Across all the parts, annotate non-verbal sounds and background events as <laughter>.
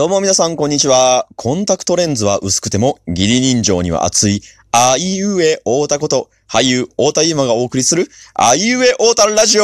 どうも皆さん、こんにちは。コンタクトレンズは薄くても、義理人情には熱い、あいうえおうたこと、俳優、太田ゆまがお送りする、あいうえおうたラジオ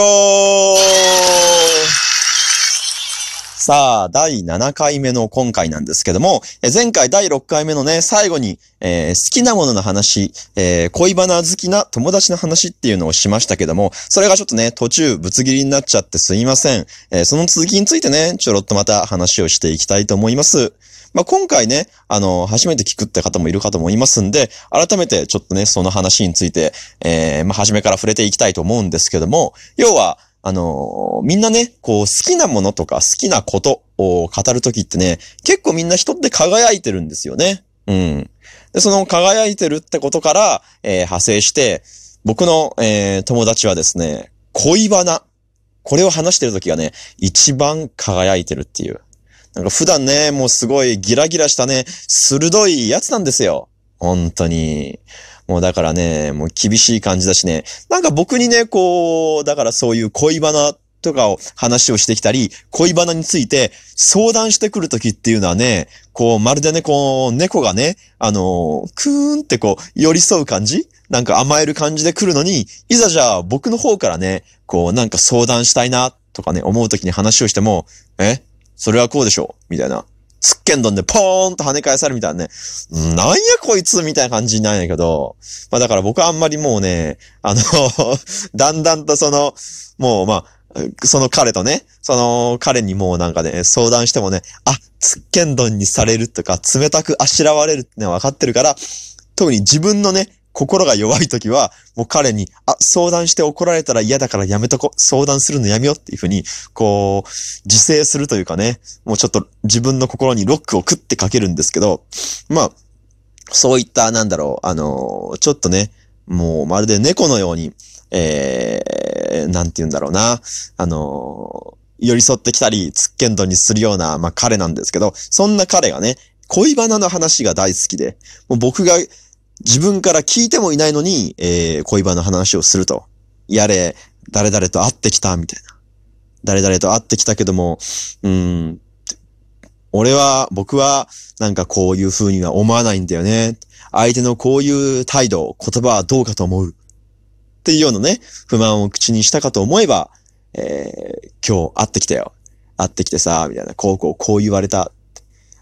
さあ、第7回目の今回なんですけども、前回第6回目のね、最後に、えー、好きなものの話、えー、恋バナ好きな友達の話っていうのをしましたけども、それがちょっとね、途中ぶつ切りになっちゃってすいません。えー、その続きについてね、ちょろっとまた話をしていきたいと思います。まあ、今回ね、あの、初めて聞くって方もいるかと思いますんで、改めてちょっとね、その話について、えー、まあ、初めから触れていきたいと思うんですけども、要は、あのー、みんなね、こう、好きなものとか好きなことを語るときってね、結構みんな人って輝いてるんですよね。うん。で、その輝いてるってことから、えー、派生して、僕の、えー、友達はですね、恋バナ。これを話してるときがね、一番輝いてるっていう。なんか普段ね、もうすごいギラギラしたね、鋭いやつなんですよ。本当に。もうだからね、もう厳しい感じだしね。なんか僕にね、こう、だからそういう恋バナとかを話をしてきたり、恋バナについて相談してくるときっていうのはね、こう、まるでね、こう、猫がね、あの、クーンってこう、寄り添う感じなんか甘える感じで来るのに、いざじゃあ僕の方からね、こう、なんか相談したいな、とかね、思うときに話をしても、え？それはこうでしょうみたいな。つっけんどんでポーンと跳ね返されるみたいなね。なんやこいつみたいな感じになるんやけど。まあだから僕はあんまりもうね、あの <laughs> だんだんとその、もうまあ、その彼とね、その彼にもうなんかね、相談してもね、あ、つっけんどんにされるとか、冷たくあしらわれるってのは分かってるから、特に自分のね、心が弱い時は、もう彼に、あ、相談して怒られたら嫌だからやめとこ、相談するのやめよっていうふうに、こう、自制するというかね、もうちょっと自分の心にロックをクッてかけるんですけど、まあ、そういった、なんだろう、あのちょっとね、もうまるで猫のように、えー、なんて言うんだろうな、あの寄り添ってきたり、つっけんどにするような、まあ彼なんですけど、そんな彼がね、恋バナの話が大好きで、もう僕が自分から聞いてもいないのに、えー、恋バナの話をすると。やれ、誰々と会ってきた、みたいな。誰々と会ってきたけども、うん、俺は、僕は、なんかこういう風には思わないんだよね。相手のこういう態度、言葉はどうかと思う。っていうようなね、不満を口にしたかと思えば、えー、今日会ってきたよ。会ってきてさ、みたいな、こうこうこう言われた。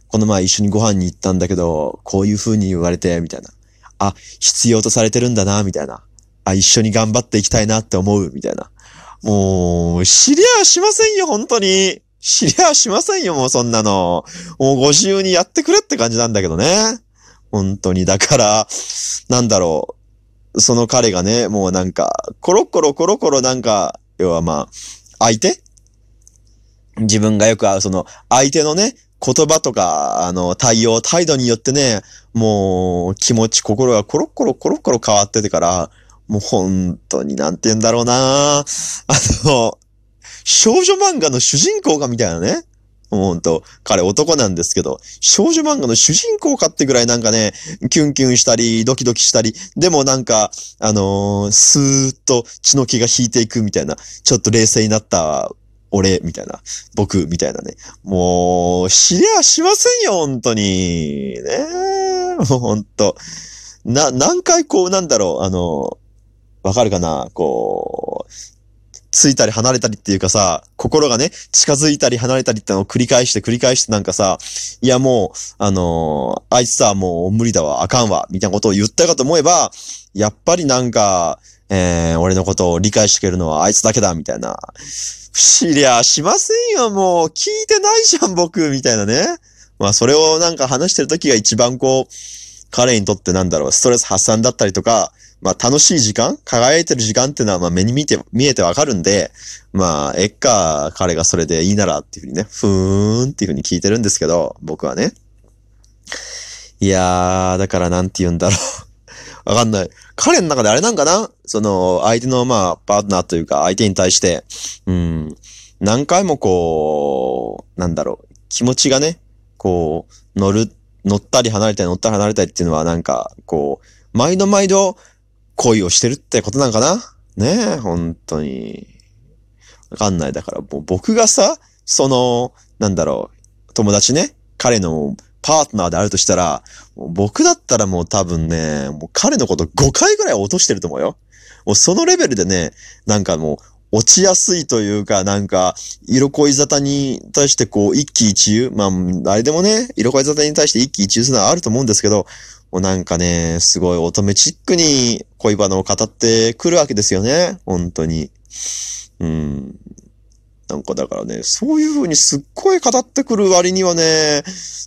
この前一緒にご飯に行ったんだけど、こういう風に言われて、みたいな。あ、必要とされてるんだな、みたいな。あ、一緒に頑張っていきたいなって思う、みたいな。もう、知りゃしませんよ、本当に。知りゃしませんよ、もうそんなの。もうご自由にやってくれって感じなんだけどね。本当に。だから、なんだろう。その彼がね、もうなんか、コロコロコロコロなんか、要はまあ、相手？自分がよく会う、その、相手のね、言葉とか、あの、対応、態度によってね、もう、気持ち、心がコロコロコロコロ変わっててから、もう本当になんて言うんだろうなあの、少女漫画の主人公がみたいなね。ほんと、彼男なんですけど、少女漫画の主人公かってぐらいなんかね、キュンキュンしたり、ドキドキしたり、でもなんか、あのー、スーッと血の気が引いていくみたいな、ちょっと冷静になった俺、みたいな。僕、みたいなね。もう、知りゃしませんよ、本当に。ねもう本当な、何回こう、なんだろう、あの、わかるかなこう、ついたり離れたりっていうかさ、心がね、近づいたり離れたりってのを繰り返して繰り返してなんかさ、いやもう、あのー、あいつさ、もう無理だわ、あかんわ、みたいなことを言ったかと思えば、やっぱりなんか、えー、俺のことを理解してくれるのはあいつだけだ、みたいな。知りゃしませんよ、もう。聞いてないじゃん、僕、みたいなね。まあ、それをなんか話してる時が一番こう、彼にとってなんだろう、ストレス発散だったりとか、まあ、楽しい時間輝いてる時間っていうのは、まあ、目に見て、見えてわかるんで、まあ、えっか、彼がそれでいいならっていうふうにね、ふーんっていうふうに聞いてるんですけど、僕はね。いやー、だからなんて言うんだろう。わかんない。彼の中であれなんかな？その、相手の、まあ、パートナーというか、相手に対して、うん、何回もこう、なんだろう、気持ちがね、こう、乗る、乗ったり離れたり乗ったり離れたりっていうのはなんか、こう、毎度毎度恋をしてるってことなんかな？ねえ、本当に。わかんない。だからもう僕がさ、その、なんだろう、友達ね、彼のパートナーであるとしたら、僕だったらもう多分ね、もう彼のこと5回ぐらい落としてると思うよ。もうそのレベルでね、なんかもう、落ちやすいというか、なんか、色恋沙汰に対してこう、一喜一憂。まあ、あれでもね、色恋沙汰に対して一喜一憂するのはあると思うんですけど、もうなんかね、すごい乙女チックに恋バナを語ってくるわけですよね。本当に。うん。なんかだからね、そういう風にすっごい語ってくる割にはね、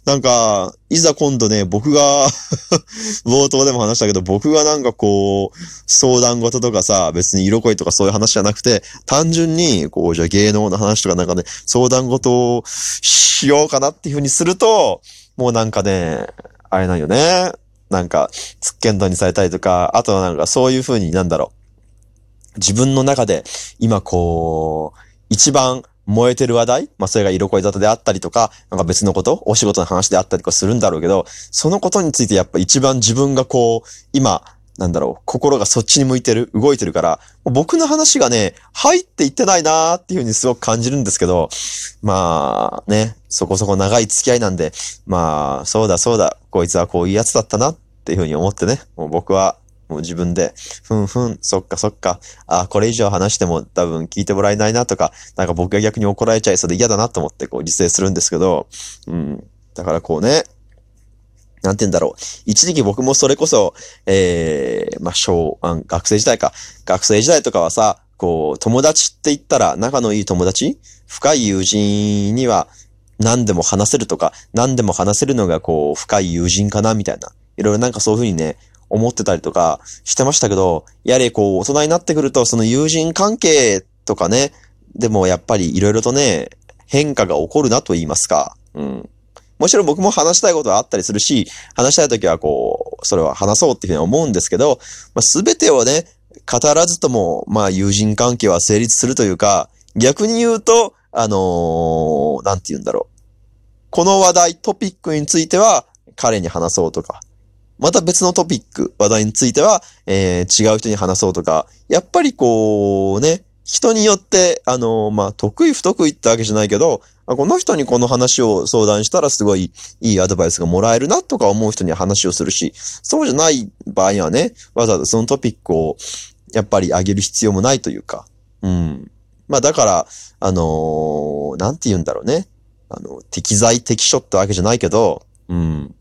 なんか、いざ今度ね、僕が <laughs> 冒頭でも話したけど、僕がなんかこう、相談事とかさ、別に色恋とかそういう話じゃなくて、単純に、こう、じゃあ芸能の話とかなんかね、相談事をしようかなっていう風にすると、もうなんかね、あれなんよね。なんか、つっけんどにされたりとか、あとはなんかそういう風になんだろう。自分の中で、今こう、一番燃えてる話題？まあ、それが色恋沙汰であったりとか、なんか別のこと、お仕事の話であったりとかするんだろうけど、そのことについてやっぱ一番自分がこう、今、なんだろう、心がそっちに向いてる、動いてるから、僕の話がね、入っていってないなーっていうふうにすごく感じるんですけど、まあね、そこそこ長い付き合いなんで、まあ、そうだそうだ、こいつはこういうやつだったなっていうふうに思ってね、もう僕はもう自分で、ふんふん、そっかそっか、あ、これ以上話しても多分聞いてもらえないなとか、なんか僕が逆に怒られちゃいそうで嫌だなと思ってこう自制するんですけど、うん。だからこうね、なんて言うんだろう。一時期僕もそれこそ、ええー、まあ、小、あ学生時代か。学生時代とかはさ、こう、友達って言ったら、仲のいい友達？深い友人には何でも話せるとか、何でも話せるのがこう、深い友人かなみたいな。いろいろなんかそういうふうにね、思ってたりとかしてましたけど、やはりこう、大人になってくると、その友人関係とかね、でもやっぱり色々とね、変化が起こるなと言いますか。うん。もちろん僕も話したいことはあったりするし、話したいときはこう、それは話そうっていうふうに思うんですけど、まあ、全てをね、語らずとも、まあ友人関係は成立するというか、逆に言うと、あのー、なんて言うんだろう。この話題、トピックについては彼に話そうとか、また別のトピック、話題については、えー、違う人に話そうとか、やっぱりこうね、人によって、あのー、まあ、得意不得意ってわけじゃないけど、この人にこの話を相談したらすごいいいアドバイスがもらえるなとか思う人には話をするし、そうじゃない場合にはね、わざわざそのトピックをやっぱり上げる必要もないというか、うん。まあだから、あのー、なんて言うんだろうね。あの、適材適所ってわけじゃないけど、うん。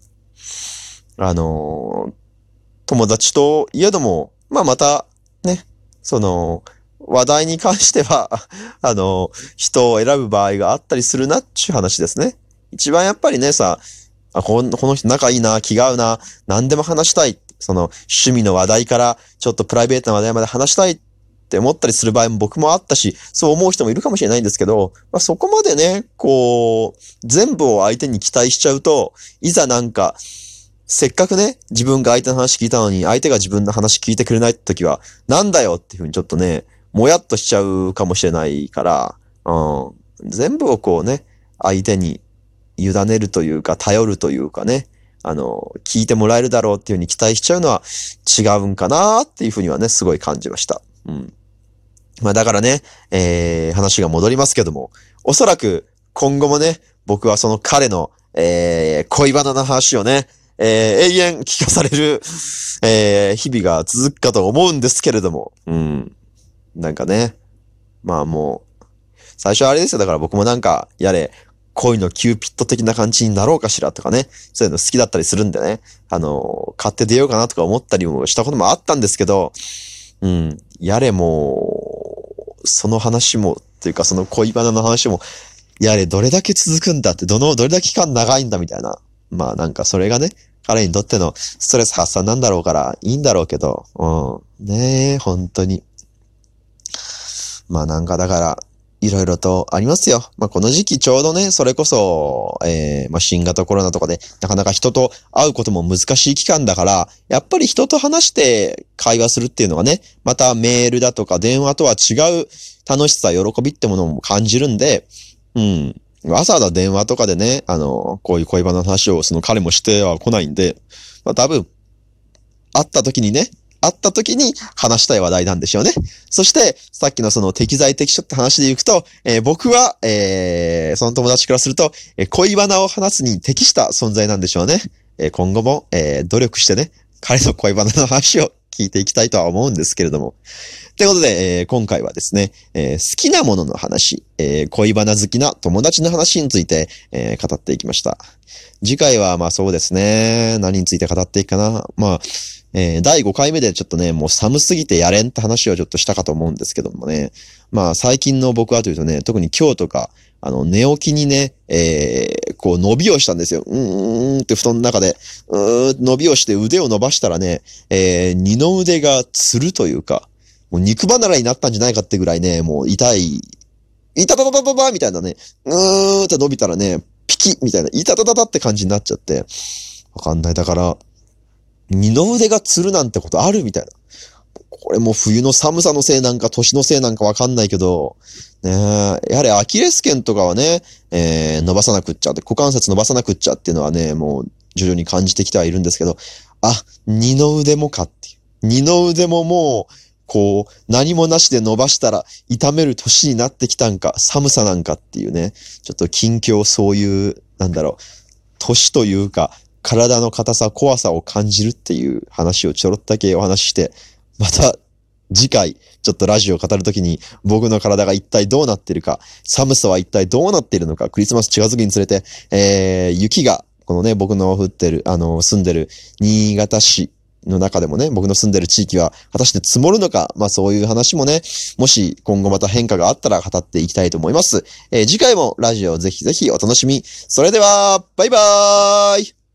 あのー、友達といえども、まあまた、ね、その、話題に関しては <laughs> あの、人を選ぶ場合があったりするなっていう話ですね。一番やっぱりね、さ、あこのこの人仲いいな、気が合うな、何でも話したい。その趣味の話題からちょっとプライベートな話題まで話したいって思ったりする場合も僕もあったし、そう思う人もいるかもしれないんですけど、まあ、そこまでね、こう、全部を相手に期待しちゃうと、いざなんか、せっかくね、自分が相手の話聞いたのに、相手が自分の話聞いてくれない時は、なんだよっていうふうにちょっとね、もやっとしちゃうかもしれないから、うん、全部をこうね、相手に委ねるというか、頼るというかね、あの、聞いてもらえるだろうっていうふうに期待しちゃうのは違うんかなっていうふうにはね、すごい感じました。うん。まあだからね、えー、話が戻りますけども、おそらく今後もね、僕はその彼の、えー、恋バナの話をね、えー、永遠聞かされる、えー、日々が続くかと思うんですけれども、うん。なんかね、まあもう、最初あれですよ。だから僕もなんか、やれ、恋のキューピット的な感じになろうかしらとかね、そういうの好きだったりするんでね、あの、買って出ようかなとか思ったりもしたこともあったんですけど、うん、やれもう、その話も、というかその恋バナの話も、やれどれだけ続くんだって、どの、どれだけ期間長いんだみたいな。まあなんかそれがね、彼にとってのストレス発散なんだろうから、いいんだろうけど、うん。ねえ、本当に。まあなんかだから、いろいろとありますよ。まあこの時期ちょうどね、それこそ、えー、まあ新型コロナとかで、なかなか人と会うことも難しい期間だから、やっぱり人と話して会話するっていうのがね、またメールだとか電話とは違う楽しさ、喜びってものも感じるんで、うん。わざわざ電話とかでね、あの、こういう恋バナの話をその彼もしては来ないんで、まあ多分、会った時にね、あった時に話したい話題なんでしょうね。そして、さっきのその適材適所って話でいくと、えー僕は、えーその友達からすると、えー恋バナを話すに適した存在なんでしょうね。え今後も、え努力してね、彼の恋バナの話を聞いていきたいとは思うんですけれども。ということで、えー今回はですね、えー好きなものの話、えー恋バナ好きな友達の話について、え語っていきました。次回は、まあそうですね、何について語っていくかな。まあ、え第5回目でちょっとね、もう寒すぎてやれんって話をちょっとしたかと思うんですけどもね。まあ最近の僕はというとね、特に今日とか、あの、寝起きにね、えーこう伸びをしたんですよ。うーんって布団の中で、うーん伸びをして腕を伸ばしたらね、えー二の腕がつるというか、もう肉離れになったんじゃないかってぐらいね、もう痛い、いたたたたたたみたいなね、うーんって伸びたらね、ピキみたいな、いたたたたって感じになっちゃって、わかんない。だから、二の腕がつるなんてことあるみたいな。これも冬の寒さのせいなんか年のせいなんかわかんないけど、ね、やはりアキレス腱とかはね、えー伸ばさなくっちゃって、股関節伸ばさなくっちゃっていうのはね、もう徐々に感じてきてはいるんですけど、あ、二の腕もかっていう。二の腕ももう、こう、何もなしで伸ばしたら痛める年になってきたんか、寒さなんかっていうね、ちょっと近況そういう、なんだろう、年というか、体の硬さ、怖さを感じるっていう話をちょろっとだけお話しして、また次回、ちょっとラジオを語るときに僕の体が一体どうなってるか、寒さは一体どうなっているのか、クリスマス近づくにつれて、えー、雪が、このね、僕の降ってる、あの、住んでる新潟市の中でもね、僕の住んでる地域は果たして積もるのか、まあそういう話もね、もし今後また変化があったら語っていきたいと思います。えー次回もラジオぜひぜひお楽しみ。それでは、バイバーイ